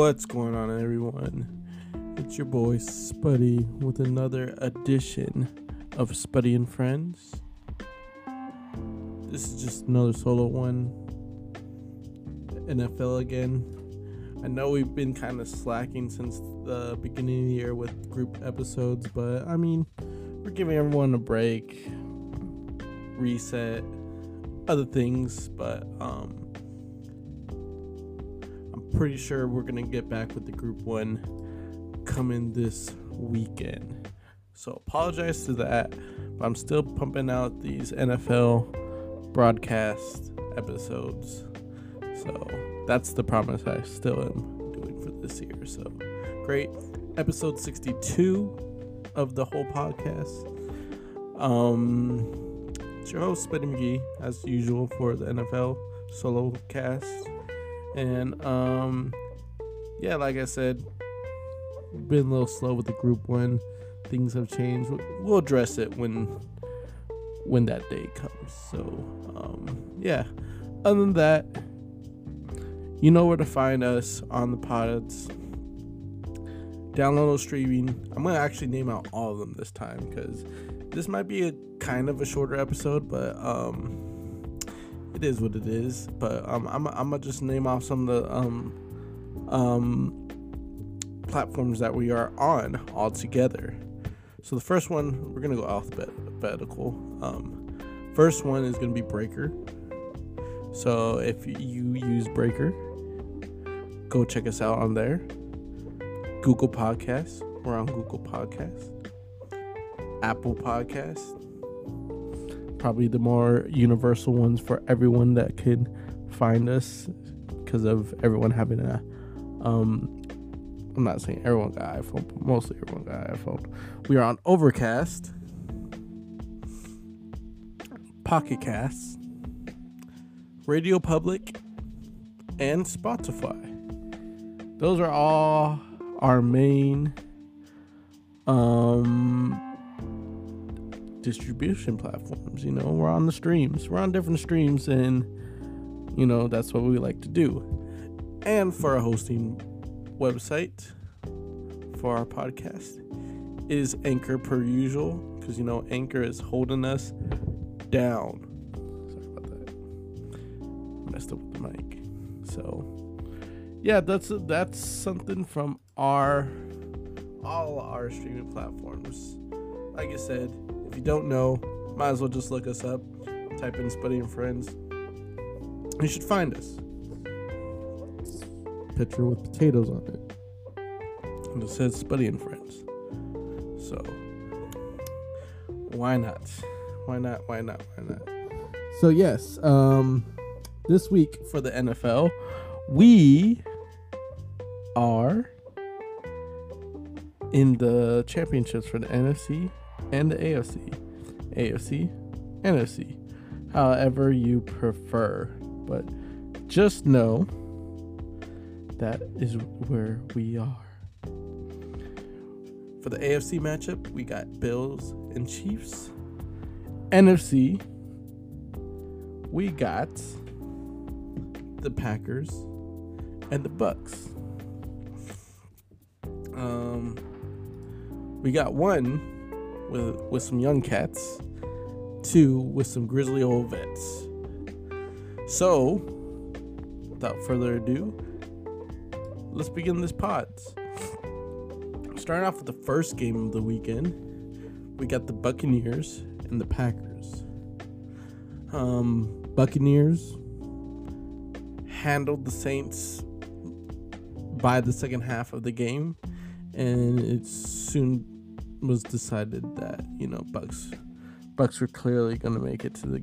What's going on, everyone? It's your boy Spuddy with another edition of Spuddy and Friends. This is just another solo one. NFL again. I know we've been kind of slacking since the beginning of the year with group episodes, but I mean, we're giving everyone a break, reset, other things, but um pretty sure we're gonna get back with the group one coming this weekend. So apologize to that, but I'm still pumping out these NFL broadcast episodes. So that's the promise I still am doing for this year. So great. Episode 62 of the whole podcast. Um it's your host Spuddy McGee, as usual for the NFL solo cast. And um yeah, like I said, been a little slow with the group one. Things have changed. We'll address it when when that day comes. So um yeah. Other than that, you know where to find us on the pods. Download or streaming. I'm gonna actually name out all of them this time because this might be a kind of a shorter episode, but um it is what it is. But um, I'm I'm gonna just name off some of the um um platforms that we are on all together. So the first one we're gonna go alphabetical. Um, first one is gonna be Breaker. So if you use Breaker, go check us out on there. Google Podcasts. We're on Google Podcasts. Apple Podcasts probably the more universal ones for everyone that could find us because of everyone having a um I'm not saying everyone got iPhone, but mostly everyone got iPhone. We are on Overcast, Pocket Casts, Radio Public, and Spotify. Those are all our main um distribution platforms. You know, we're on the streams, we're on different streams, and you know, that's what we like to do. And for a hosting website for our podcast is Anchor per usual, because you know, Anchor is holding us down. Sorry about that. Messed up with the mic. So, yeah, that's that's something from our all our streaming platforms. Like I said, if you don't know, might as well just look us up. Type in Spuddy and Friends. You should find us. Picture with potatoes on it. And it says Spuddy and Friends. So, why not? Why not? Why not? Why not? So, yes, um, this week for the NFL, we are in the championships for the NFC and the AFC. AFC, NFC. However you prefer. But just know that is where we are. For the AFC matchup, we got Bills and Chiefs. NFC, we got the Packers and the Bucks. Um, we got one with with some young cats, two with some grizzly old vets. So, without further ado, let's begin this pods. Starting off with the first game of the weekend, we got the Buccaneers and the Packers. Um, Buccaneers handled the Saints by the second half of the game, and it soon was decided that you know Bucks Bucks were clearly going to make it to the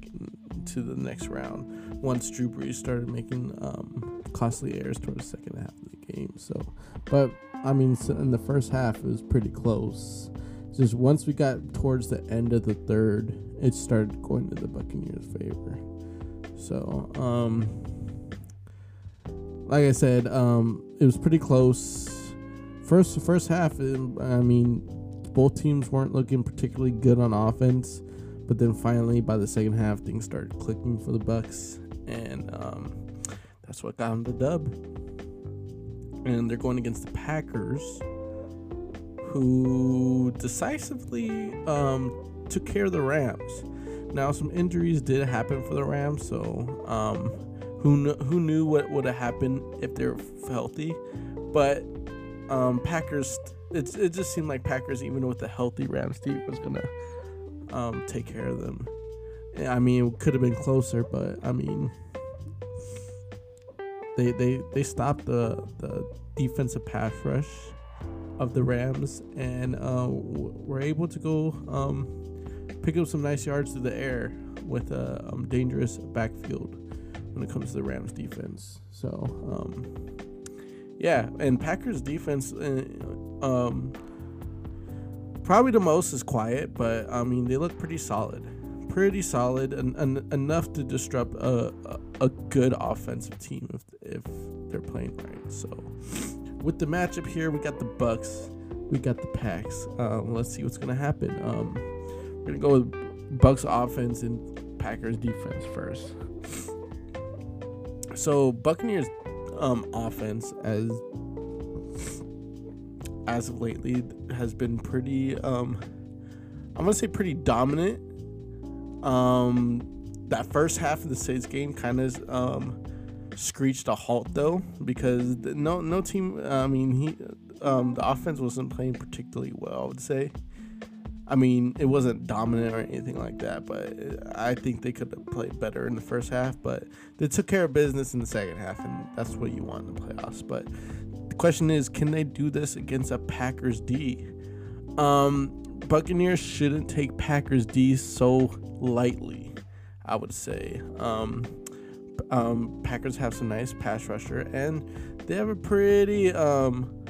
to the next round once Drew Brees started making um, costly errors towards the second half of the game. So, but I mean, so in the first half it was pretty close. Just once we got towards the end of the third, it started going to the Buccaneers' favor. So, um, like I said, um, it was pretty close. First, first half, I mean, both teams weren't looking particularly good on offense, but then finally by the second half things started clicking for the Bucks, and um, that's what got them the dub. and they're going against the Packers, who decisively um, took care of the Rams. Now, some injuries did happen for the Rams, so um, who kn- who knew what would have happened if they were healthy? But um, Packers, it's it just seemed like Packers, even with the healthy Rams team, was gonna um, take care of them. I mean, it could have been closer, but I mean, they they they stopped the the defensive pass rush of the Rams and uh, were able to go um, pick up some nice yards through the air with a um, dangerous backfield when it comes to the Rams defense. So um, yeah, and Packers defense. Uh, um, probably the most is quiet, but I mean they look pretty solid pretty solid and, and enough to disrupt a, a, a, good offensive team if, if they're playing right. So with the matchup here, we got the Bucks, we got the Packs. Um, let's see what's gonna happen. Um, we're gonna go with Bucks offense and Packers defense first. So Buccaneers um, offense as as of lately has been pretty um, I'm gonna say pretty dominant um, that first half of the Saints game kind of um, screeched a halt though because no no team. I mean he um, the offense wasn't playing particularly well. I would say. I mean, it wasn't dominant or anything like that, but I think they could have played better in the first half. But they took care of business in the second half, and that's what you want in the playoffs. But question is, can they do this against a Packers D? Um, Buccaneers shouldn't take Packers D so lightly, I would say. Um, um, Packers have some nice pass rusher, and they have a pretty, um,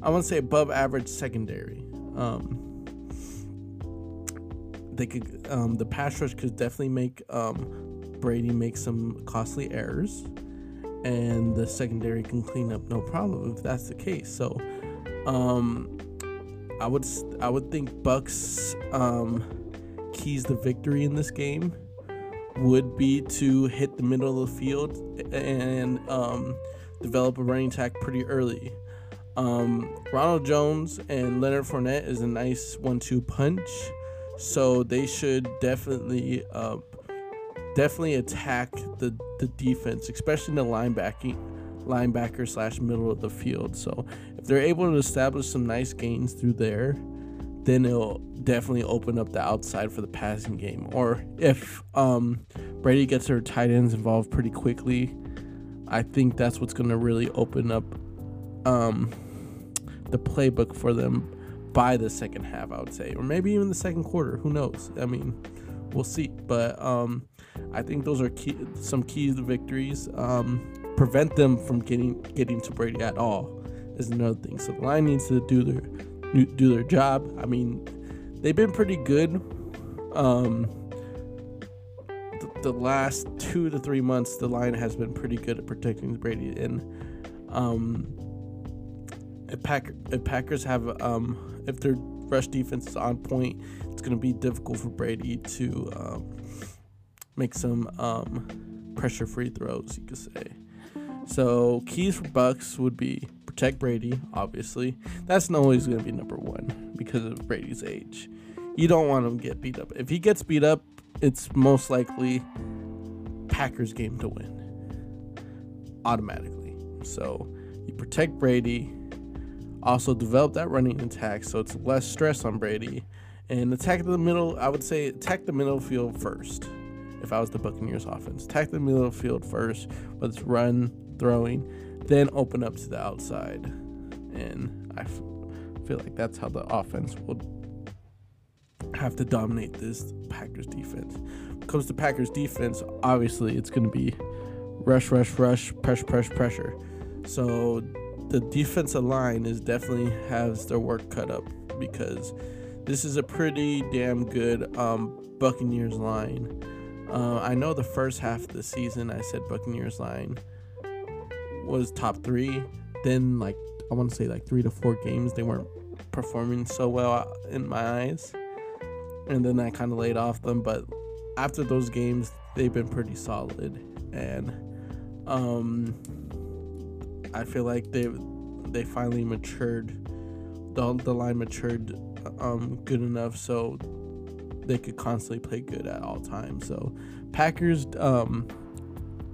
I want to say, above average secondary. Um, they could, um, the pass rush could definitely make um, Brady make some costly errors, and the secondary can clean up no problem if that's the case. So, um, I would I would think Bucks um, keys to victory in this game would be to hit the middle of the field and um, develop a running attack pretty early. Um, Ronald Jones and Leonard Fournette is a nice one-two punch, so they should definitely uh, definitely attack the the defense, especially the linebacking linebacker slash middle of the field. So if they're able to establish some nice gains through there, then it'll definitely open up the outside for the passing game. Or if um, Brady gets her tight ends involved pretty quickly, I think that's what's going to really open up um, the playbook for them by the second half, I would say, or maybe even the second quarter. Who knows? I mean, we'll see. But um, I think those are key, some keys to victories. Um, prevent them from getting getting to Brady at all is another thing. So the line needs to do their do their job. I mean, they've been pretty good. Um, the, last two to three months, the line has been pretty good at protecting Brady. And um, if, if Packers have um, if their rush defense is on point, it's going to be difficult for Brady to um, make some um, pressure free throws. You could say. So keys for Bucks would be protect Brady, obviously. That's not always going to be number one because of Brady's age. You don't want him to get beat up. If he gets beat up, it's most likely Packers game to win automatically. So you protect Brady. Also develop that running attack so it's less stress on Brady. And attack the middle, I would say attack the middle field first. If I was the Buccaneers offense, attack the middle field first. Let's run, throwing, then open up to the outside. And I feel like that's how the offense will have to dominate this Packers defense. When it comes to Packers defense, obviously it's going to be rush, rush, rush, pressure, pressure, pressure. So the defensive line is definitely has their work cut up because this is a pretty damn good um, Buccaneers line. Uh, I know the first half of the season I said Buccaneers line was top three. Then like I want to say like three to four games they weren't performing so well in my eyes, and then I kind of laid off them. But after those games, they've been pretty solid, and um, I feel like they they finally matured. The the line matured um, good enough so they could constantly play good at all times. So Packers um,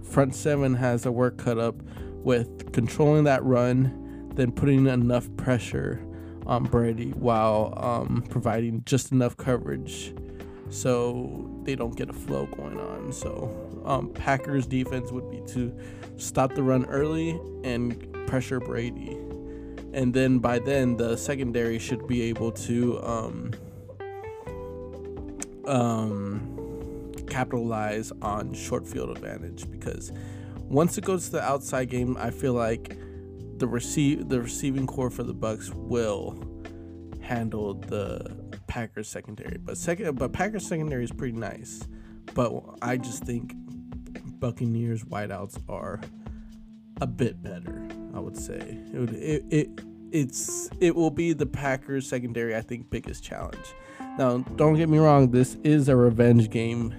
front seven has a work cut up with controlling that run, then putting enough pressure on Brady while um, providing just enough coverage so they don't get a flow going on. So um, Packers defense would be to stop the run early and pressure Brady, and then by then the secondary should be able to um, um, capitalize on short field advantage because once it goes to the outside game, I feel like the receive the receiving corps for the Bucks will handle the Packers secondary. But second, but Packers secondary is pretty nice. But I just think Buccaneers wideouts are a bit better. I would say it would it, it it's it will be the Packers secondary. I think biggest challenge. Now, don't get me wrong. This is a revenge game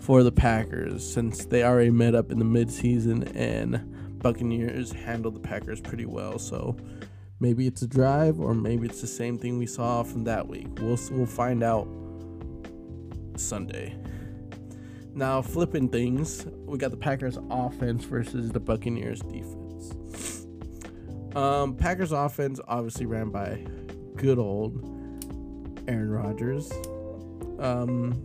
for the Packers since they already met up in the midseason and Buccaneers handled the Packers pretty well. So maybe it's a drive or maybe it's the same thing we saw from that week. We'll we'll find out Sunday. Now, flipping things, we got the Packers offense versus the Buccaneers defense. Um, Packers offense obviously ran by good old Aaron Rodgers. Um,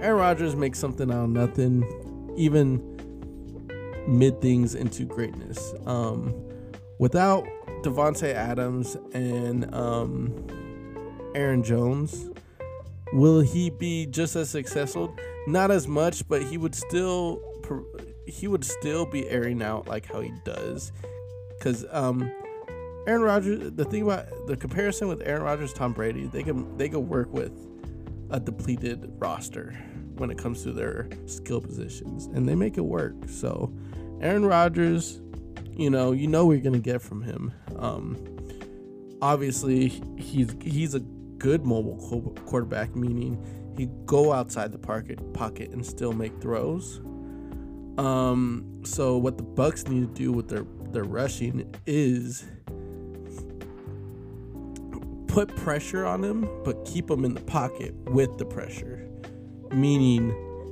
Aaron Rodgers makes something out of nothing, even mid things into greatness. Um, without Davante Adams and um, Aaron Jones, will he be just as successful? Not as much, but he would still he would still be airing out like how he does. Cause um, Aaron Rodgers, the thing about the comparison with Aaron Rodgers, Tom Brady, they can they can work with a depleted roster when it comes to their skill positions, and they make it work. So, Aaron Rodgers, you know, you know what you're gonna get from him. Um, obviously, he's he's a good mobile quarterback, meaning he go outside the pocket pocket and still make throws. Um, so what the Bucks need to do with their their rushing is put pressure on him, but keep him in the pocket with the pressure. Meaning,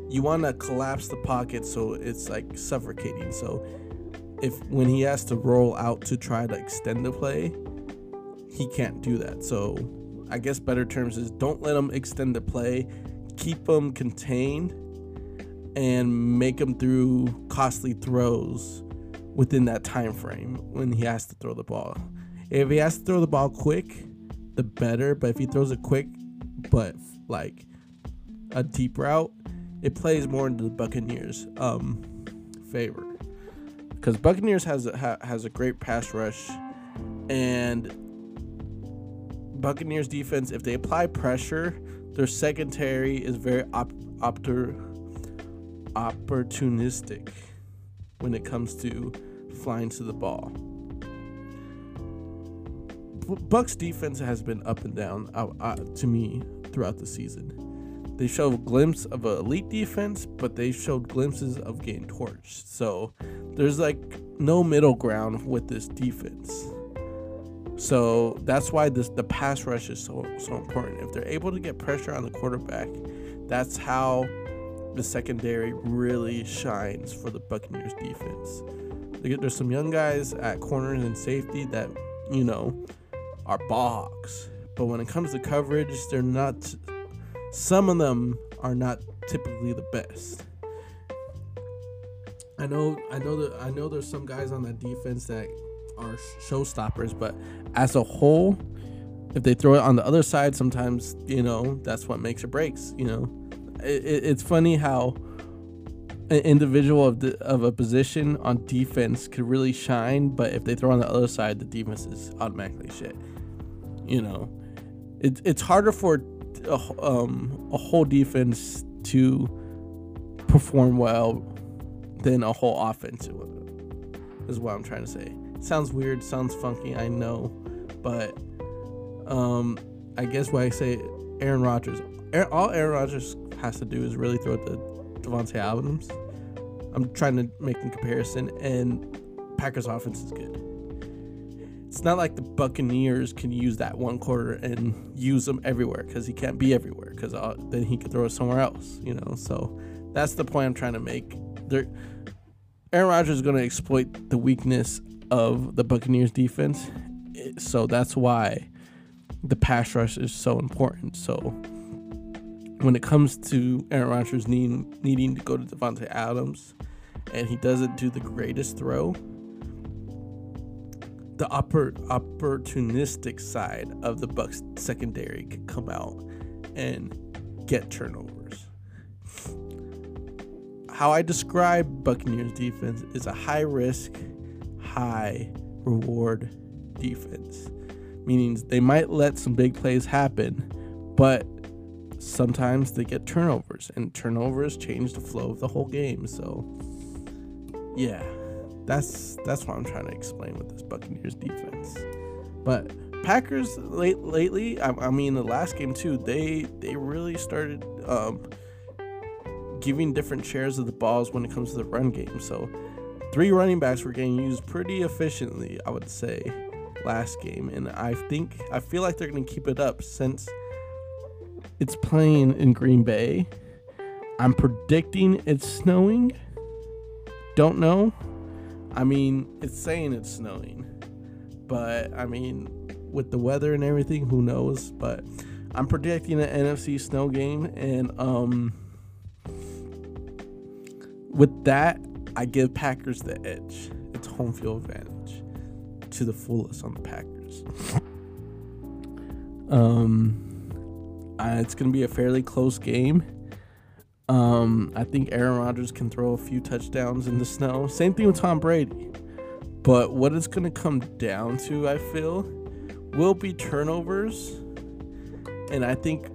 you want to collapse the pocket so it's like suffocating. So, if when he has to roll out to try to extend the play, he can't do that. So, I guess better terms is don't let him extend the play, keep him contained, and make him through costly throws within that time frame when he has to throw the ball. If he has to throw the ball quick, the better. But if he throws it quick, but like a deep route, it plays more into the Buccaneers' um, favor because Buccaneers has a, ha, has a great pass rush, and Buccaneers defense, if they apply pressure, their secondary is very op- opter, opportunistic when it comes to flying to the ball. Bucks defense has been up and down uh, uh, to me throughout the season. They showed a glimpse of an elite defense, but they showed glimpses of getting torched. So there's like no middle ground with this defense. So that's why this the pass rush is so so important. If they're able to get pressure on the quarterback, that's how the secondary really shines for the Buccaneers defense. There's some young guys at corners and safety that you know are hawks. But when it comes to coverage, they're not. Some of them are not typically the best. I know, I know that I know there's some guys on that defense that are showstoppers, but as a whole, if they throw it on the other side, sometimes you know that's what makes or breaks. You know, it, it, it's funny how an individual of the of a position on defense could really shine, but if they throw on the other side, the defense is automatically shit. You know, it, it's harder for a, um, a whole defense to perform well than a whole offense. Is what I'm trying to say. sounds weird, sounds funky, I know, but um, I guess why I say Aaron Rodgers. All Aaron Rodgers has to do is really throw it the Davante Adams I'm trying to make a comparison, and Packers offense is good. It's not like the Buccaneers can use that one quarter and use them everywhere because he can't be everywhere because uh, then he could throw it somewhere else, you know. So that's the point I'm trying to make. There, Aaron Rodgers is going to exploit the weakness of the Buccaneers defense, so that's why the pass rush is so important. So when it comes to Aaron Rodgers needing needing to go to Davante Adams, and he doesn't do the greatest throw, the opportunistic side of the Bucks secondary could come out and get turnovers. How I describe Buccaneers defense is a high risk, high reward defense. Meaning they might let some big plays happen, but sometimes they get turnovers, and turnovers change the flow of the whole game. So, yeah, that's that's what I'm trying to explain with this Buccaneers defense. But Packers late lately, I, I mean the last game too, they they really started um, giving different shares of the balls when it comes to the run game. So three running backs were getting used pretty efficiently, I would say, last game, and I think I feel like they're going to keep it up since it's playing in Green Bay. I'm predicting it's snowing. Don't know. I mean, it's saying it's snowing, but I mean, with the weather and everything, who knows? But I'm predicting an NFC snow game, and um, with that, I give Packers the edge. It's home field advantage to the fullest on the Packers. um, uh, it's gonna be a fairly close game. Um, I think Aaron Rodgers can throw a few touchdowns in the snow. Same thing with Tom Brady. But what it's gonna come down to, I feel, will be turnovers. And I think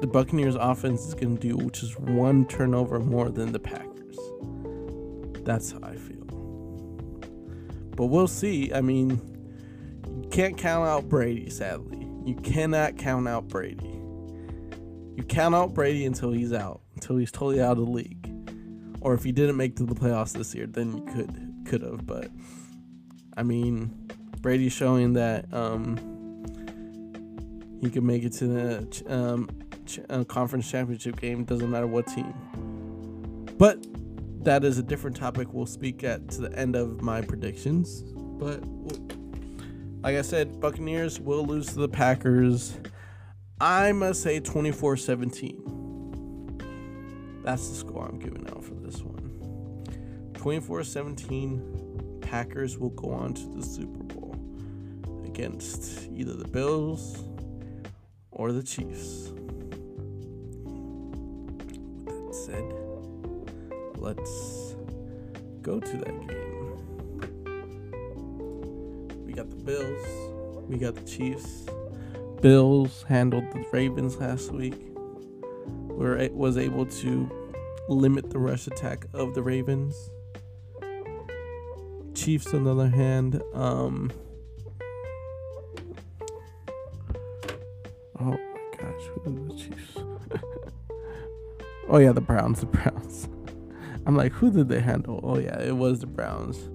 the Buccaneers offense is gonna do which is one turnover more than the Packers. That's how I feel. But we'll see. I mean, you can't count out Brady, sadly. You cannot count out Brady. You count out Brady until he's out, until he's totally out of the league. Or if he didn't make to the playoffs this year, then you could could have. But I mean, Brady's showing that um, he could make it to the um, ch- uh, conference championship game. Doesn't matter what team. But that is a different topic we'll speak at to the end of my predictions. But like I said, Buccaneers will lose to the Packers. I must say 24 17. That's the score I'm giving out for this one. 24 17, Packers will go on to the Super Bowl against either the Bills or the Chiefs. With that said, let's go to that game. We got the Bills, we got the Chiefs. Bills handled the Ravens last week. Where it was able to limit the rush attack of the Ravens. Chiefs, on the other hand, um, oh my gosh, who the Chiefs? oh yeah, the Browns, the Browns. I'm like, who did they handle? Oh yeah, it was the Browns.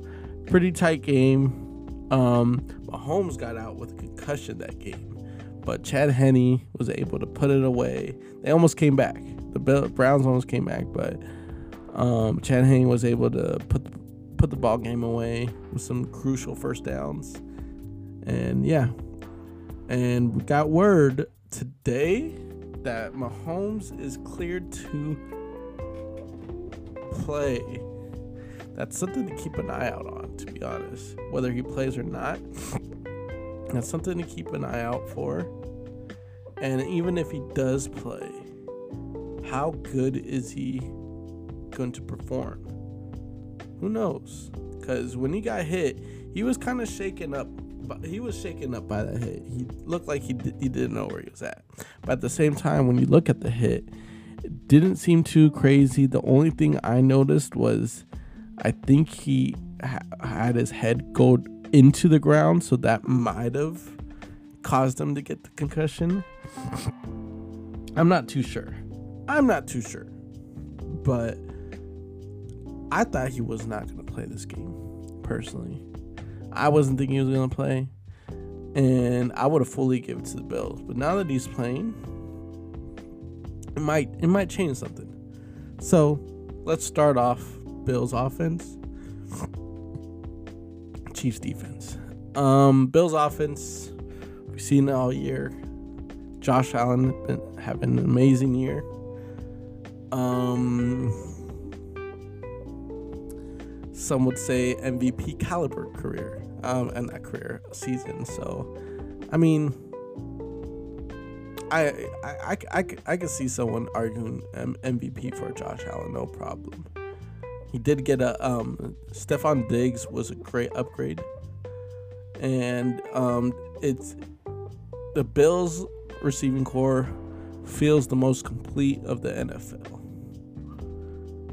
Pretty tight game. Um, Mahomes got out with a concussion that game, but Chad Henne was able to put it away. They almost came back. The Browns almost came back, but um, Chad Henne was able to put put the ball game away with some crucial first downs. And yeah, and we got word today that Mahomes is cleared to play. That's something to keep an eye out on, to be honest. Whether he plays or not, that's something to keep an eye out for. And even if he does play, how good is he going to perform? Who knows? Because when he got hit, he was kind of shaken up. He was shaken up by that hit. He looked like he, did, he didn't know where he was at. But at the same time, when you look at the hit, it didn't seem too crazy. The only thing I noticed was I think he ha- had his head go into the ground, so that might have caused him to get the concussion. I'm not too sure. I'm not too sure. But I thought he was not going to play this game, personally. I wasn't thinking he was going to play, and I would have fully given to the Bills. But now that he's playing, it might it might change something. So let's start off Bills offense, Chiefs defense. Um, Bills offense, we've seen it all year. Josh Allen been having an amazing year. Um, some would say MVP caliber career, um, and that career season. So, I mean, I I, I, I, I can see someone arguing MVP for Josh Allen, no problem. He did get a um, Stefon Diggs was a great upgrade, and um, it's the Bills receiving corps feels the most complete of the NFL,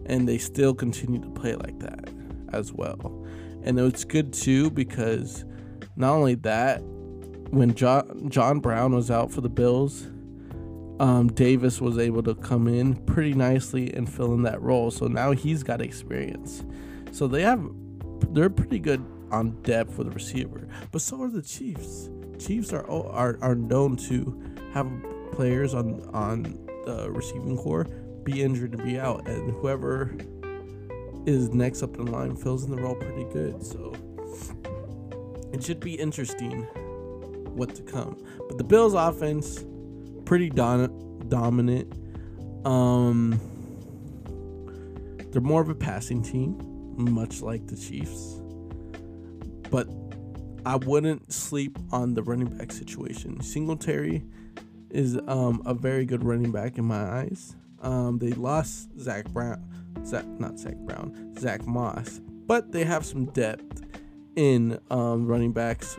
and they still continue to play like that as well. And it's good too because not only that, when John, John Brown was out for the Bills, um, Davis was able to come in pretty nicely and fill in that role. So now he's got experience. So they have, they're pretty good on depth for the receiver. But so are the Chiefs. Chiefs are are, are known to have players on on the receiving corps be injured and be out, and whoever is next up in line fills in the role pretty good. So it should be interesting what to come. But the Bills offense pretty don- dominant. Um they're more of a passing team, much like the Chiefs. I wouldn't sleep on the running back situation. Singletary is um, a very good running back in my eyes. Um, they lost Zach Brown, Zach, not Zach Brown, Zach Moss, but they have some depth in um, running backs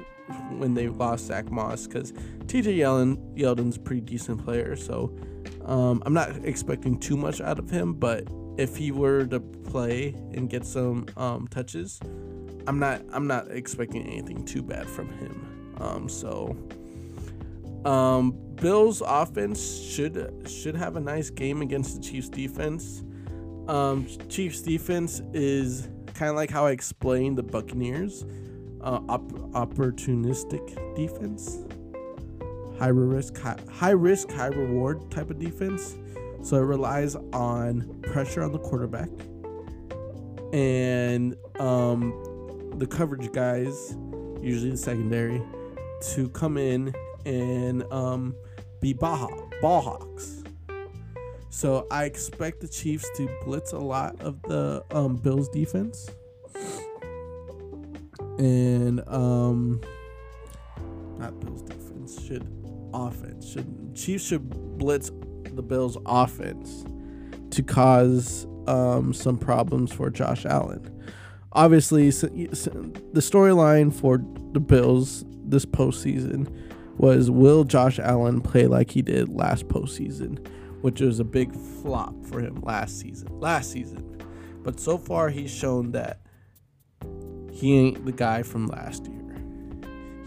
when they lost Zach Moss because TJ Yeldon, Yeldon's a pretty decent player. So um, I'm not expecting too much out of him, but if he were to play and get some um, touches, I'm not I'm not expecting anything too bad from him. Um, so um, Bills offense should should have a nice game against the Chiefs defense. Um, Chiefs defense is kind of like how I explained the Buccaneers, uh, op- opportunistic defense, high risk, high, high risk, high reward type of defense. So it relies on pressure on the quarterback and um, the coverage guys, usually the secondary, to come in and um, be ball, ball hawks. So I expect the Chiefs to blitz a lot of the um, Bills defense. And um not Bills defense, should offense. Should Chiefs should blitz the Bills offense to cause um, some problems for Josh Allen. Obviously, the storyline for the Bills this postseason was will Josh Allen play like he did last postseason, which was a big flop for him last season. Last season. But so far he's shown that he ain't the guy from last year.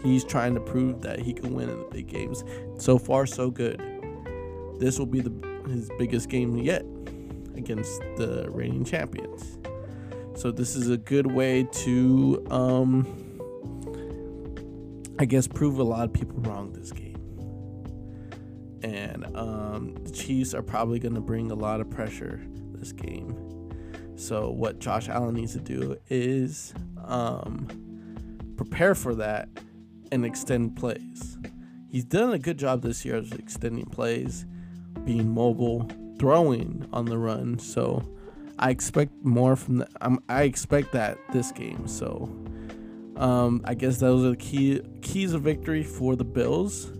He's trying to prove that he can win in the big games. So far so good. This will be the his biggest game yet against the reigning champions. So this is a good way to um I guess prove a lot of people wrong this game. And um, the Chiefs are probably going to bring a lot of pressure this game. So what Josh Allen needs to do is um, prepare for that and extend plays. He's done a good job this year of extending plays, being mobile, throwing on the run. So I expect more from the. Um, I expect that this game. So um, I guess those are the key keys of victory for the Bills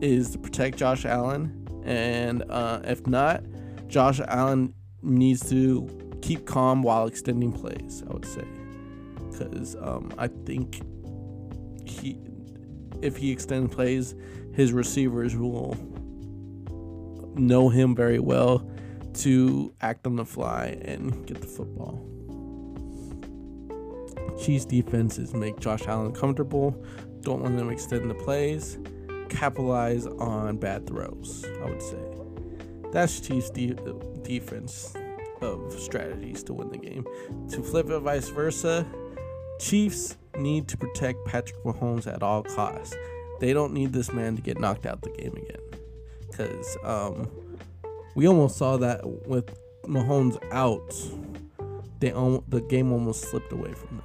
is to protect Josh Allen, and uh, if not, Josh Allen needs to keep calm while extending plays. I would say, because um, I think he, if he extends plays, his receivers will know him very well to act on the fly and get the football. Chiefs defenses make Josh Allen comfortable. Don't let them extend the plays. Capitalize on bad throws, I would say. That's Chiefs de- defense. of strategies to win the game. To flip it vice versa, Chiefs need to protect Patrick Mahomes at all costs. They don't need this man to get knocked out the game again. Because um, we almost saw that with Mahomes out. They the game almost slipped away from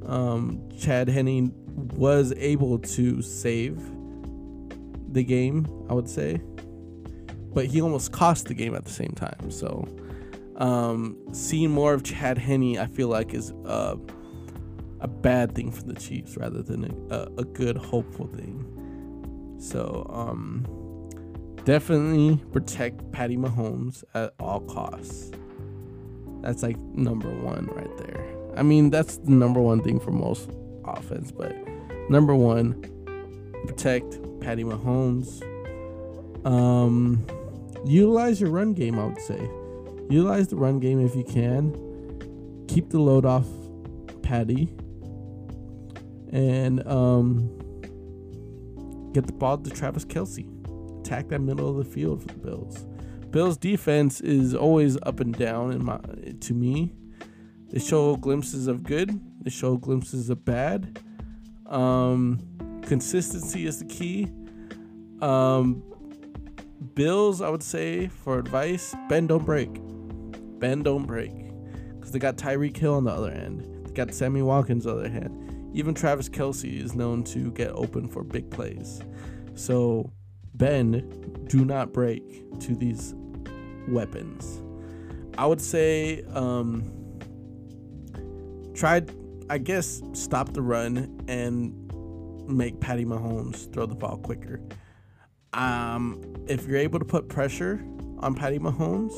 them. Um, Chad Henne was able to save the game, I would say, but he almost cost the game at the same time. So, um, seeing more of Chad Henne, I feel like is uh, a bad thing for the Chiefs rather than a, a good, hopeful thing. So, um, definitely protect Patty Mahomes at all costs. That's like number one right there. I mean, that's the number one thing for most offense, but number one, protect Patty Mahomes. Um, utilize your run game, I would say. Utilize the run game if you can. Keep the load off Patty. And um, get the ball to Travis Kelce. Attack that middle of the field for the Bills. Bills defense is always up and down in my to me. They show glimpses of good. They show glimpses of bad. Um, consistency is the key. Um, Bills, I would say, for advice, bend don't break. Bend don't break. Because they got Tyreek Hill on the other end. They got Sammy Watkins on the other hand. Even Travis Kelce is known to get open for big plays. So bend, do not break to these weapons. I would say um, try, I guess, stop the run and make Patty Mahomes throw the ball quicker. Um, if you're able to put pressure on Patty Mahomes,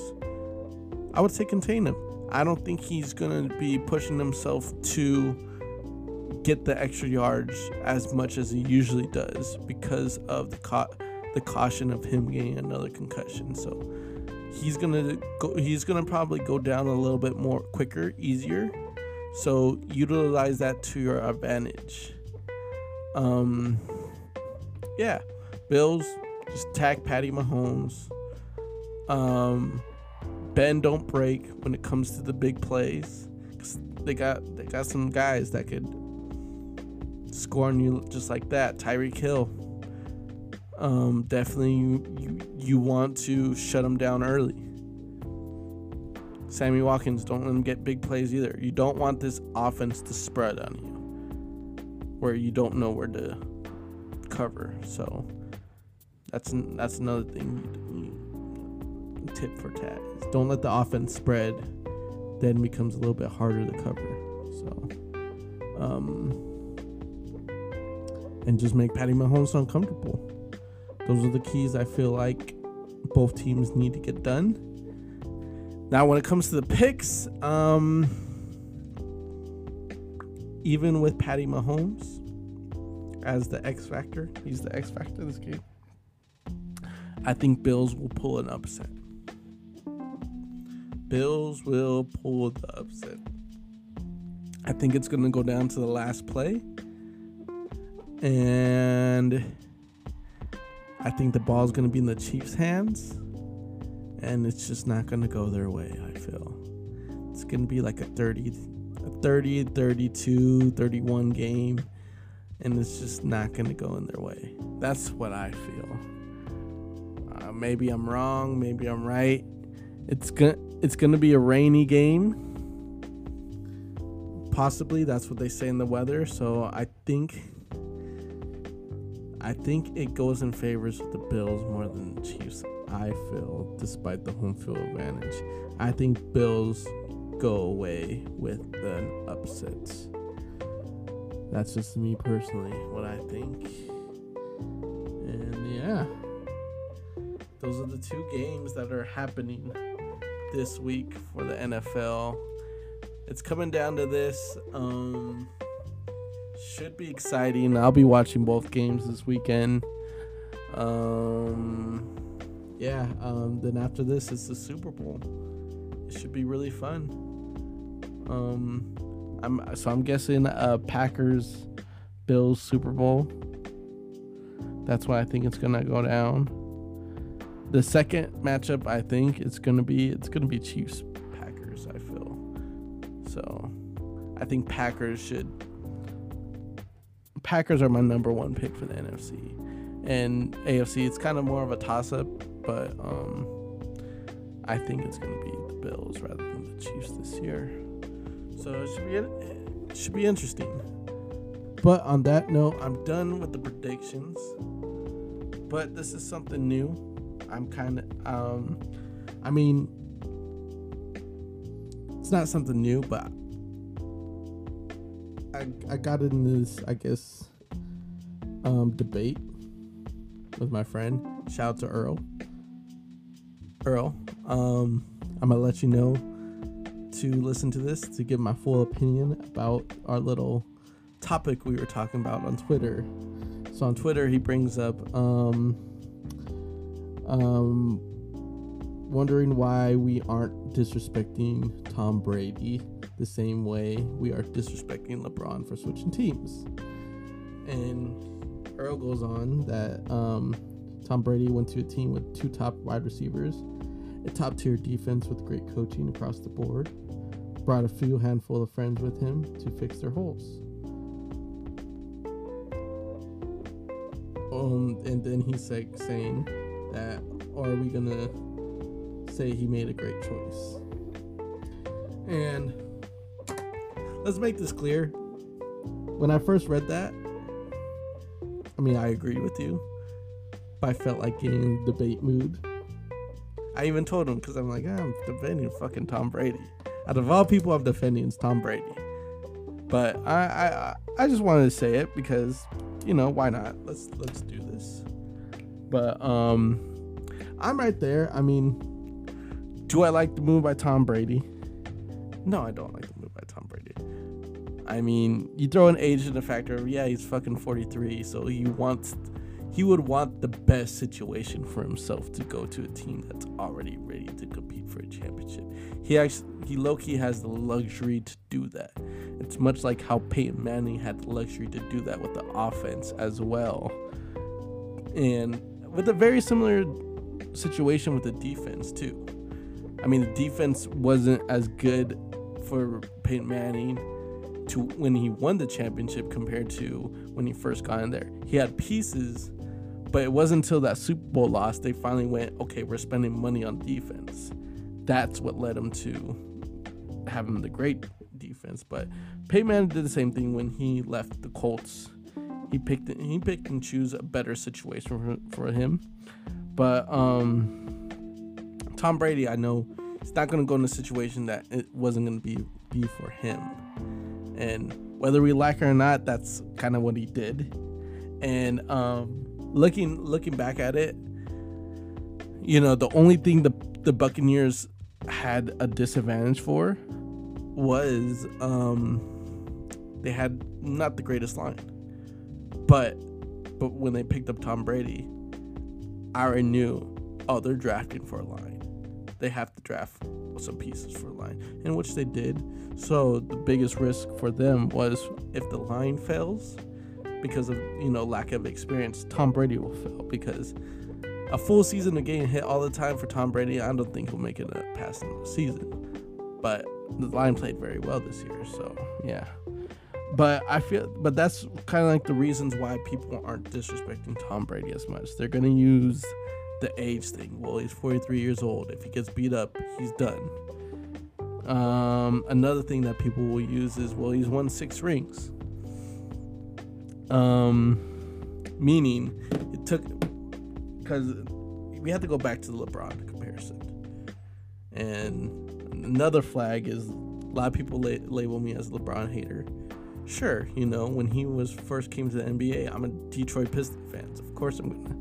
I would say contain him. I don't think he's going to be pushing himself to get the extra yards as much as he usually does because of the ca- the caution of him getting another concussion. So he's gonna go. He's gonna probably go down a little bit more quicker, easier. So utilize that to your advantage. Um, yeah, Bills just tag Patty Mahomes. Um, ben don't break when it comes to the big plays. They got they got some guys that could score on you just like that. Tyreek Hill. Um, definitely you, you you want to shut them down early. Sammy Watkins, don't let him get big plays either. You don't want this offense to spread on you, where you don't know where to cover. So that's that's another thing. You, tip for tat: don't let the offense spread. Then becomes a little bit harder to cover. So, um, and just make Patty Mahomes uncomfortable. Those are the keys I feel like both teams need to get done. Now, when it comes to the picks, um, even with Patty Mahomes as the X factor, he's the X factor this game. I think Bills will pull an upset. Bills will pull the upset. I think it's going to go down to the last play. And I think the ball's going to be in the Chiefs' hands. And it's just not going to go their way, I feel. It's going to be like a 30, a 30, 32, 31 game. And it's just not going to go in their way. That's what I feel. Uh, maybe I'm wrong. Maybe I'm right. It's gonna it's gonna be a rainy game. Possibly that's what they say in the weather. So I think I think it goes in favors of the Bills more than the Chiefs. I feel, despite the home field advantage, I think Bills go away with an upset. That's just me personally, what I think. And yeah those are the two games that are happening this week for the NFL. It's coming down to this. Um, should be exciting. I'll be watching both games this weekend. Um, yeah. Um, then after this, it's the Super Bowl. It should be really fun. Um, I'm so I'm guessing uh, Packers, Bills Super Bowl. That's why I think it's gonna go down. the second matchup, I think it's gonna be it's gonna be Chiefs Packers. I feel so. I think Packers should. Packers are my number one pick for the NFC, and AFC. It's kind of more of a toss up, but um, I think it's gonna be the Bills rather than the Chiefs this year. So it should be it should be interesting. But on that note, I'm done with the predictions. But this is something new. I'm kind of um I mean it's not something new, but I I got in this, I guess um debate with my friend. Shout out to Earl. Earl, um I'm to let you know to listen to this to give my full opinion about our little topic we were talking about on Twitter. So on Twitter, he brings up um, um, wondering why we aren't disrespecting Tom Brady the same way we are disrespecting LeBron for switching teams. And Earl goes on that um, Tom Brady went to a team with two top wide receivers, a top tier defense with great coaching across the board, brought a few handful of friends with him to fix their holes. Um, and then he's like saying that, are we gonna say he made a great choice? And let's make this clear. When I first read that, I mean, I agree with you, but I felt like getting in debate mood. I even told him because I'm like, I'm defending fucking Tom Brady. Out of all people, I'm defending is Tom Brady. But I, I, I just wanted to say it because, you know, why not? Let's let's do this. But um, I'm right there. I mean, do I like the move by Tom Brady? No, I don't like the I mean, you throw an age in the factor yeah, he's fucking 43, so he wants he would want the best situation for himself to go to a team that's already ready to compete for a championship. He actually he low key has the luxury to do that. It's much like how Peyton Manning had the luxury to do that with the offense as well. And with a very similar situation with the defense too. I mean, the defense wasn't as good for Peyton Manning to when he won the championship compared to when he first got in there. He had pieces, but it wasn't until that Super Bowl loss they finally went, okay, we're spending money on defense. That's what led him to having the great defense. But Peyton did the same thing when he left the Colts. He picked he picked and choose a better situation for, for him. But um, Tom Brady, I know he's not going to go in a situation that it wasn't going to be be for him. And whether we like it or not, that's kind of what he did. And um, looking looking back at it, you know, the only thing the the Buccaneers had a disadvantage for was um, they had not the greatest line, but but when they picked up Tom Brady, I already knew, oh, they're drafting for a line. They have to draft some pieces for line, in which they did. So the biggest risk for them was if the line fails because of you know lack of experience, Tom Brady will fail because a full season of getting hit all the time for Tom Brady, I don't think he'll make it a past the season. But the line played very well this year, so yeah. But I feel, but that's kind of like the reasons why people aren't disrespecting Tom Brady as much. They're gonna use the age thing. Well, he's 43 years old. If he gets beat up, he's done. Um, another thing that people will use is, well, he's won six rings. Um, meaning it took because we have to go back to the LeBron comparison. And another flag is a lot of people la- label me as a LeBron hater. Sure, you know, when he was first came to the NBA, I'm a Detroit Pistons fan. Of course, I'm gonna,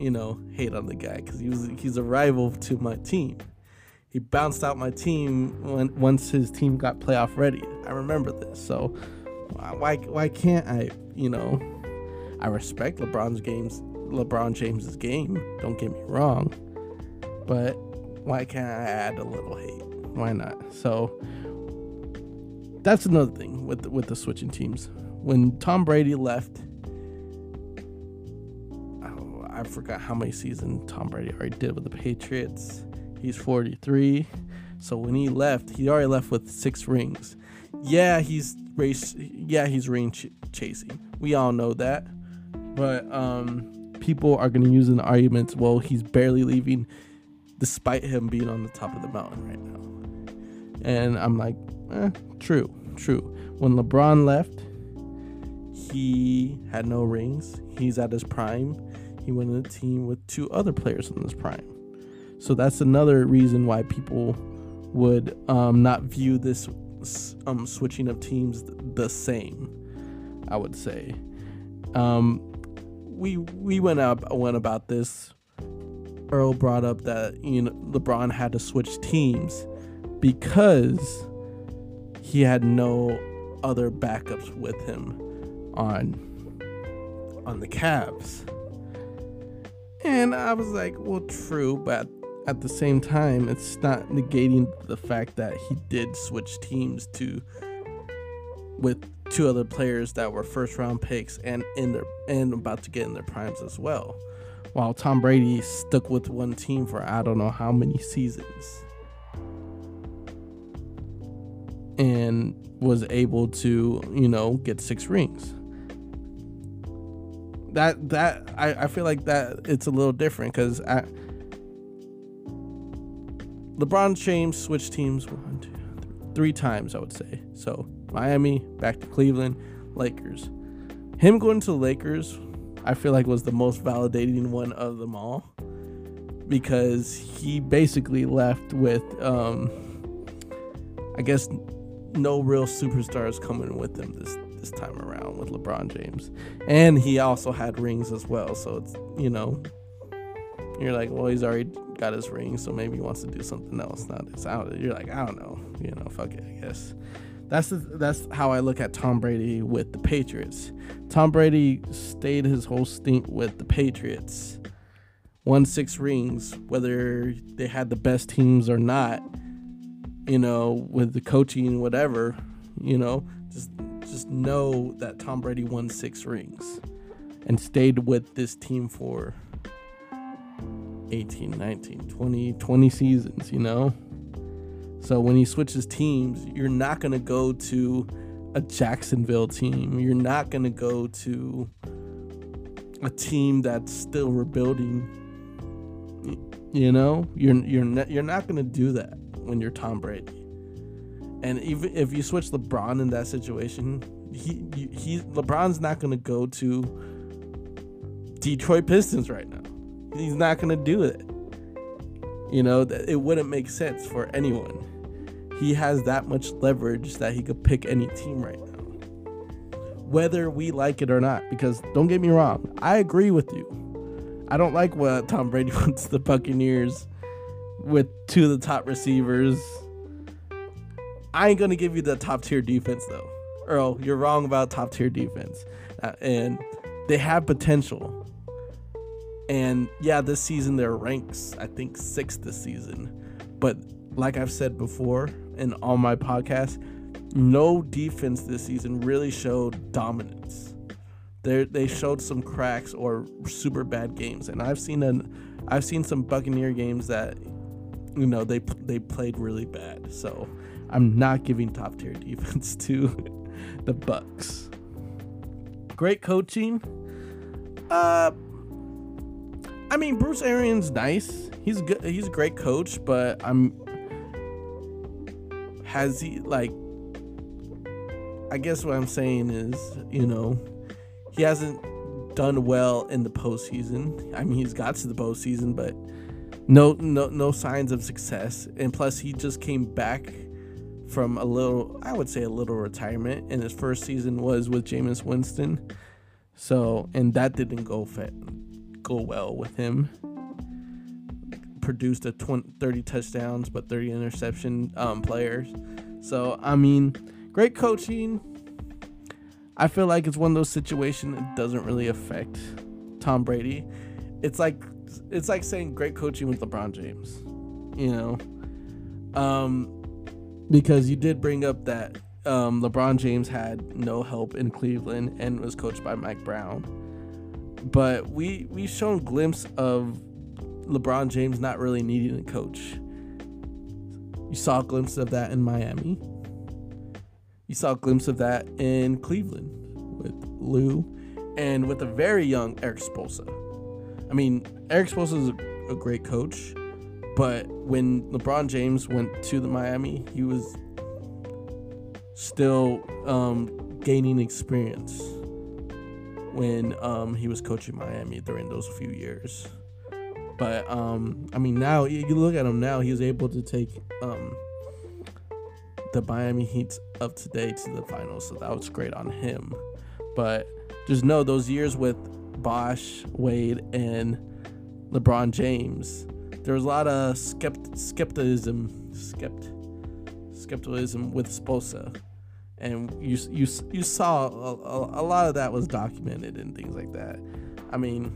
you know, hate on the guy because he was he's a rival to my team. He bounced out my team when once his team got playoff ready. I remember this. So why why can't I, you know, I respect LeBron's games, LeBron James's game. Don't get me wrong, but why can't I add a little hate? Why not? So that's another thing with the, with the switching teams. When Tom Brady left, I forgot how many seasons Tom Brady already did with the Patriots. He's 43. So when he left, he already left with six rings. Yeah, he's race. Yeah, he's ring ch- chasing. We all know that. But um, people are going to use an argument. Well, he's barely leaving, despite him being on the top of the mountain right now. And I'm like, eh, true, true. When LeBron left, he had no rings. He's at his prime. He went in a team with two other players in his prime. So that's another reason why people would um, not view this um, switching of teams the same. I would say. Um, we we went up went about this. Earl brought up that you know LeBron had to switch teams because he had no other backups with him on on the Cavs. And I was like, well, true, but at the same time, it's not negating the fact that he did switch teams to with two other players that were first round picks and in their and about to get in their primes as well. While Tom Brady stuck with one team for I don't know how many seasons. And was able to, you know, get six rings. That that I, I feel like that it's a little different because I LeBron James switched teams one, two, three, three times, I would say. So Miami, back to Cleveland, Lakers. Him going to the Lakers, I feel like was the most validating one of them all because he basically left with, um, I guess, no real superstars coming with him this this time around with LeBron James, and he also had rings as well. So it's you know, you're like, well, he's already got his ring, so maybe he wants to do something else. Not it's out. You're like, I don't know, you know, fuck it, I guess. That's the, that's how I look at Tom Brady with the Patriots. Tom Brady stayed his whole stint with the Patriots, won six rings, whether they had the best teams or not. You know, with the coaching, whatever. You know, just just know that Tom Brady won six rings and stayed with this team for 18, 19, 20, 20 seasons, you know? So when he switches teams, you're not going to go to a Jacksonville team. You're not going to go to a team that's still rebuilding. You know, you're you're you're not going to do that when you're Tom Brady. And even if you switch LeBron in that situation, he he LeBron's not going to go to Detroit Pistons right now. He's not going to do it. You know, it wouldn't make sense for anyone. He has that much leverage that he could pick any team right now. Whether we like it or not, because don't get me wrong, I agree with you. I don't like what Tom Brady wants the Buccaneers with two of the top receivers. I ain't gonna give you the top tier defense though. Earl, you're wrong about top tier defense, uh, and they have potential. And yeah, this season they're ranks, I think sixth this season. But like I've said before in all my podcasts, no defense this season really showed dominance. They they showed some cracks or super bad games, and I've seen an I've seen some Buccaneer games that you know they they played really bad. So I'm not giving top tier defense to the Bucks. Great coaching. Uh I mean, Bruce Arians nice. He's good. He's a great coach, but I'm. Has he like? I guess what I'm saying is, you know, he hasn't done well in the postseason. I mean, he's got to the postseason, but no, no, no signs of success. And plus, he just came back from a little, I would say, a little retirement, and his first season was with Jameis Winston. So, and that didn't go fit go well with him. Produced a 20, 30 touchdowns, but 30 interception um, players. So, I mean, great coaching. I feel like it's one of those situations that doesn't really affect Tom Brady. It's like it's like saying great coaching with LeBron James, you know, um, because you did bring up that um, LeBron James had no help in Cleveland and was coached by Mike Brown but we we've shown glimpse of LeBron James not really needing a coach. You saw a glimpse of that in Miami. You saw a glimpse of that in Cleveland with Lue and with a very young Erik Spoelstra. I mean, Erik Spoelstra is a, a great coach, but when LeBron James went to the Miami, he was still um, gaining experience when um, he was coaching Miami during those few years. But um, I mean, now you look at him now; he's able to take um, the Miami Heat of today to the finals, so that was great on him. But just know those years with Bosh, Wade, and LeBron James, there was a lot of skept- skepticism, skept- skepticism with Sposa, and you you you saw a, a, lot of that was documented and things like that. I mean,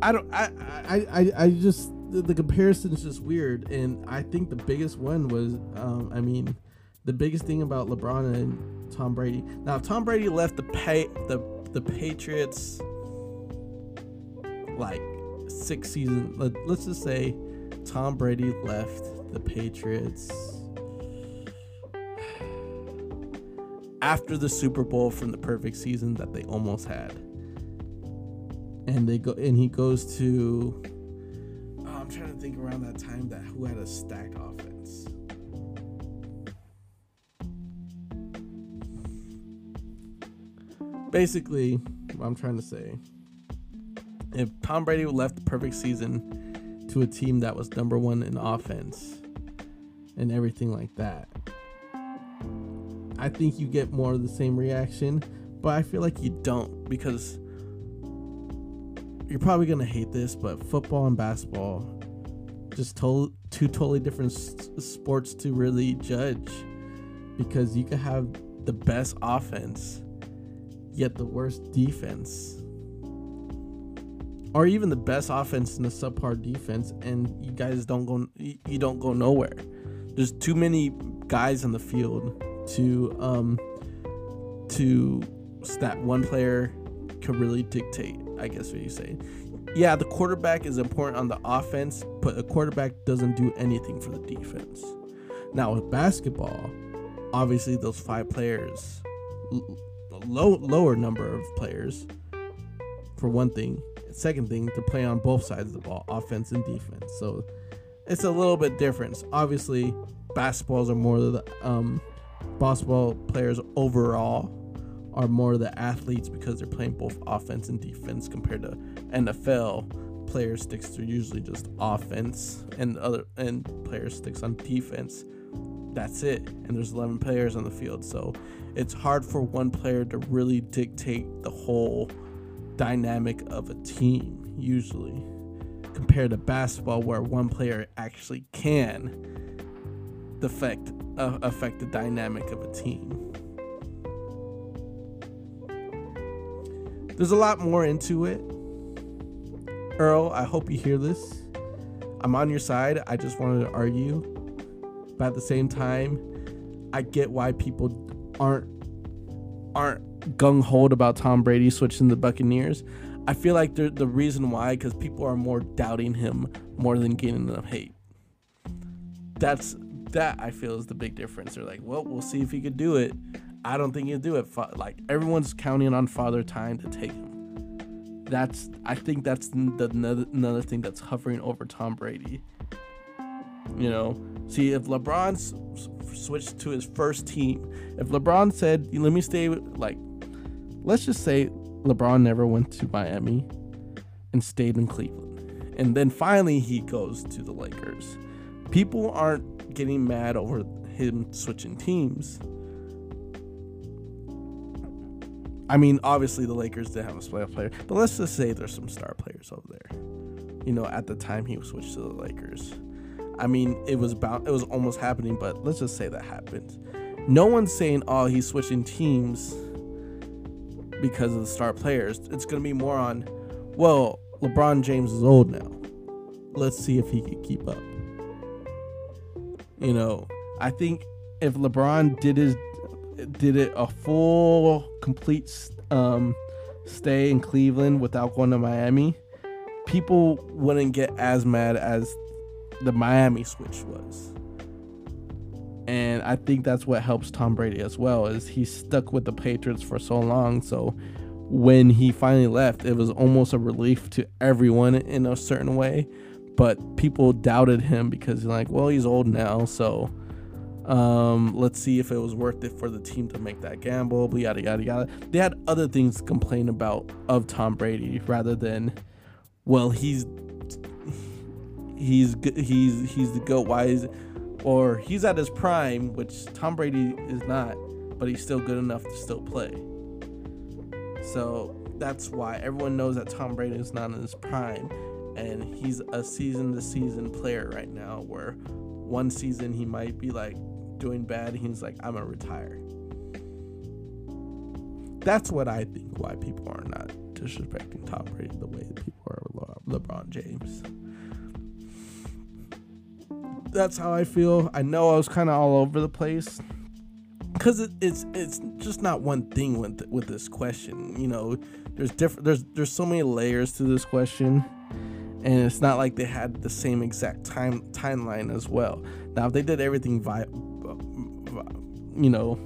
I don't I I I, I just the, the comparison is just weird, and I think the biggest one was um, I mean, the biggest thing about LeBron and Tom Brady. Now, Tom Brady left the pay the the Patriots like six seasons. Let, let's just say Tom Brady left the Patriots after the Super Bowl from the perfect season that they almost had. And they go and he goes to oh, I'm trying to think around that time that who had a stacked offense. Basically, what I'm trying to say, if Tom Brady left the perfect season to a team that was number one in offense and everything like that, I think you get more of the same reaction, but I feel like you don't because you're probably gonna hate this, but football and basketball just to- two totally different s- sports to really judge because you could have the best offense yet the worst defense or even the best offense and a subpar defense and you guys don't go you don't go nowhere there's too many guys on the field to um to that one player can really dictate, I guess what you say. Yeah, the quarterback is important on the offense, but a quarterback doesn't do anything for the defense. Now with basketball, obviously those five players, low lower number of players, for one thing. Second thing, to play on both sides of the ball, offense and defense. So it's a little bit different. Obviously, basketballs are more of the um, basketball players overall are more of the athletes because they're playing both offense and defense compared to NFL players sticks to usually just offense and other and players sticks on defense. That's it. And there's 11 players on the field. So it's hard for one player to really dictate the whole dynamic of a team usually compared to basketball where one player actually can affect uh, affect the dynamic of a team. There's a lot more into it. Earl, I hope you hear this. I'm on your side. I just wanted to argue. But at the same time, I get why people aren't aren't gung ho about Tom Brady switching the Buccaneers. I feel like the reason why because people are more doubting him more than getting the hate. That's that I feel is the big difference. They're like, well, we'll see if he could do it. I don't think he'll do it. Like everyone's counting on Father Time to take him. That's I think that's the another thing that's hovering over Tom Brady. You know, see if LeBron switched to his first team, if LeBron said, "Let me stay," like, let's just say LeBron never went to Miami and stayed in Cleveland, and then finally he goes to the Lakers. People aren't getting mad over him switching teams. I mean, obviously the Lakers didn't have a playoff player, but let's just say there's some star players over there. You know, at the time he switched to the Lakers. I mean, it was about it was almost happening, but let's just say that happened. No one's saying, "Oh, he's switching teams because of the star players." It's going to be more on, "Well, LeBron James is old now. Let's see if he can keep up." You know, I think if LeBron did his did it a full complete um, stay in Cleveland without going to Miami, people wouldn't get as mad as the Miami switch was. And I think that's what helps Tom Brady as well is he stuck with the Patriots for so long. So when he finally left, it was almost a relief to everyone in a certain way. But people doubted him because like, well, he's old now, so um, let's see if it was worth it for the team to make that gamble. Yada yada yada. They had other things to complain about of Tom Brady rather than, well, he's he's he's he's the goat. Why is or he's at his prime, which Tom Brady is not, but he's still good enough to still play. So that's why everyone knows that Tom Brady is not in his prime, and he's a season to season player right now. Where one season he might be like doing bad, he's like, I'm gonna retire. That's what I think why people are not disrespecting Tom Brady the way that people are LeBron James that's how I feel. I know I was kind of all over the place because it, it's it's just not one thing with with this question. You know, there's different there's there's so many layers to this question, and it's not like they had the same exact time timeline as well. Now, if they did everything via, you know,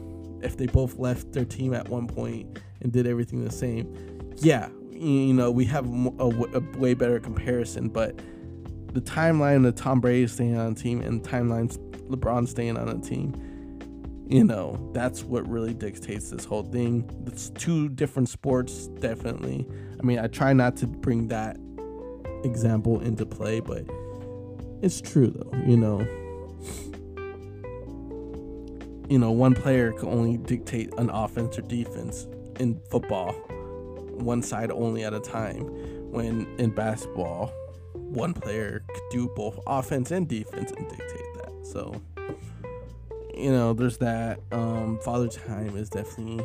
if they both left their team at one point and did everything the same, yeah, you know, we have a, a way better comparison, but the timeline of Tom Brady staying on the team and timelines LeBron staying on the team, you know, that's what really dictates this whole thing. It's two different sports, definitely. I mean, I try not to bring that example into play, but it's true though, you know. You know, one player can only dictate an offense or defense in football, one side only at a time. When in basketball, one player could do both offense and defense and dictate that. So, you know, there's that. Um, Father Time is definitely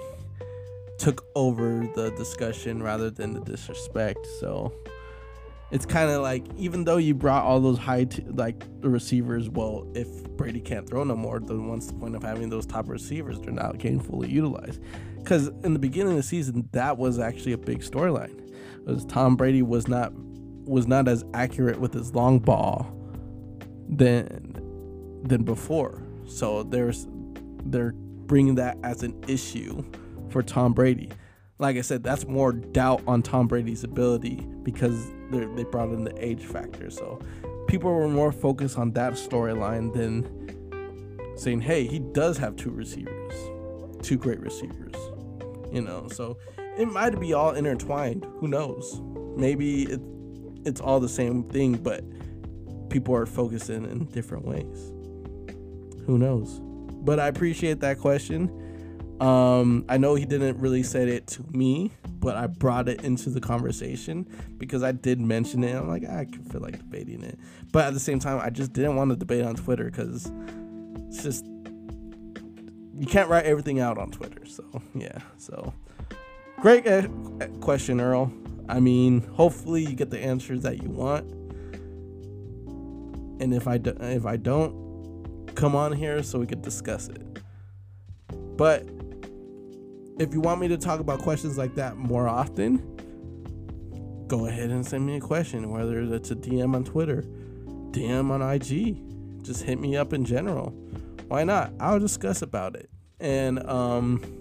took over the discussion rather than the disrespect. So it's kind of like even though you brought all those high t- like the receivers, well, if Brady can't throw no more, then what's the point of having those top receivers? They're not getting fully utilized. Because in the beginning of the season, that was actually a big storyline. Was Tom Brady was not was not as accurate with his long ball than than before. So there's they're bringing that as an issue for Tom Brady. Like I said, that's more doubt on Tom Brady's ability because they brought in the age factor. So people were more focused on that storyline than saying, "Hey, he does have two receivers, two great receivers." You know, so it might be all intertwined. Who knows? Maybe it, it's all the same thing, but people are focusing in different ways. Who knows? But I appreciate that question. Um, I know he didn't really say it to me, but I brought it into the conversation because I did mention it. I'm like, I can feel like debating it, but at the same time, I just didn't want to debate on Twitter because it's just you can't write everything out on Twitter. So yeah, so great uh, question, Earl. I mean, hopefully you get the answers that you want. And if I do, if I don't, come on here so we can discuss it. But if you want me to talk about questions like that more often, go ahead and send me a question, whether it's a DM on Twitter, DM on IG, just hit me up in general. Why not? I'll discuss about it. And um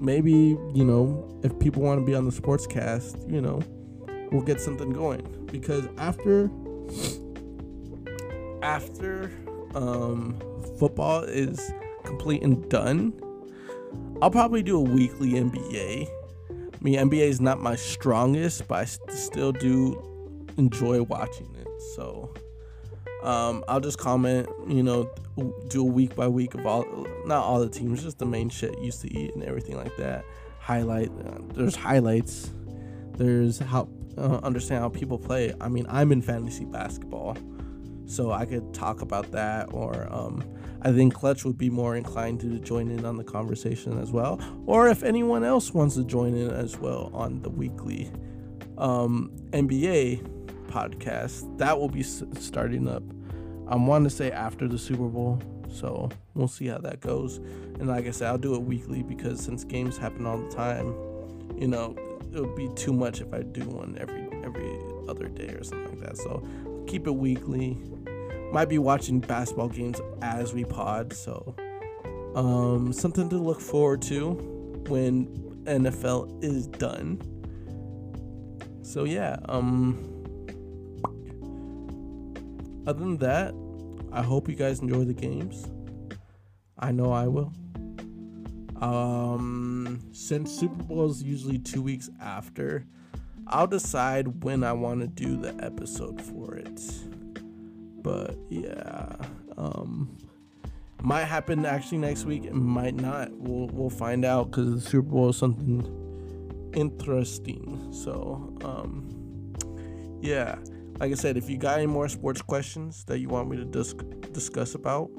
maybe you know if people want to be on the sports cast you know we'll get something going. Because after after um, football is complete and done i'll probably do a weekly nba i mean nba is not my strongest but i still do enjoy watching it so um, I'll just comment, you know, do a week by week of all, not all the teams, just the main shit used to eat and everything like that. Highlight, uh, there's highlights. There's how uh, understand how people play. I mean, I'm in fantasy basketball, so I could talk about that. Or um, I think Clutch would be more inclined to join in on the conversation as well. Or if anyone else wants to join in as well on the weekly um, NBA podcast, that will be starting up I want to say after the Super Bowl, so we'll see how that goes. And like I said, I'll do it weekly because since games happen all the time, you know, it would be too much if I do one every every other day or something like that. So keep it weekly. Might be watching basketball games as we pod, so um, something to look forward to when NFL is done. So yeah, um, other than that, I hope you guys enjoy the games. I know I will. Um, since Super Bowl is usually two weeks after, I'll decide when I want to do the episode for it. But yeah, um, might happen actually next week. It might not. We'll we'll find out because the Super Bowl is something interesting. So um, yeah, like I said, if you got any more sports questions that you want me to dis- discuss about,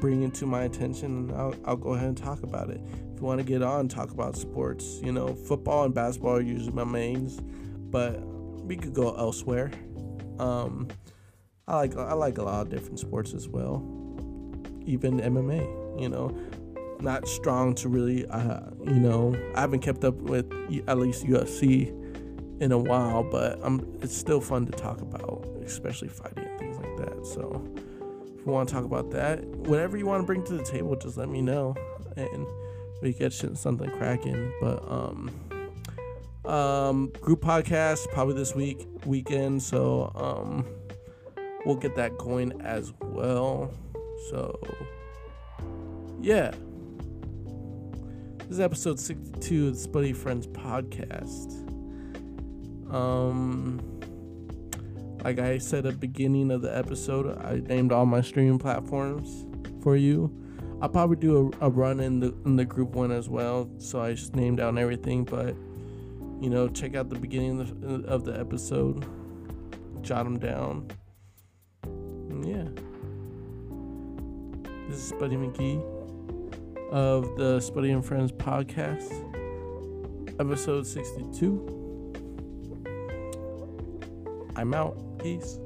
bring it to my attention. I'll I'll go ahead and talk about it. If you want to get on, talk about sports. You know, football and basketball are usually my mains, but we could go elsewhere. Um, I like I like a lot of different sports as well, even MMA. You know, not strong to really. Uh, you know, I haven't kept up with at least UFC in a while, but I'm. It's still fun to talk about, especially fighting and things like that. So, if you want to talk about that, whatever you want to bring to the table, just let me know, and we get something cracking. But um, um, group podcast probably this week weekend. So um, we'll get that going as well. So yeah. This is episode 62 of the Spuddy Friends podcast. Um, like I said at the beginning of the episode, I named all my streaming platforms for you. I'll probably do a, a run in the in the group one as well, so I just named down everything. But you know, check out the beginning of the, of the episode, jot them down. Yeah, this is Spuddy McGee of the Spuddy and Friends podcast, episode sixty-two. I'm out. Peace.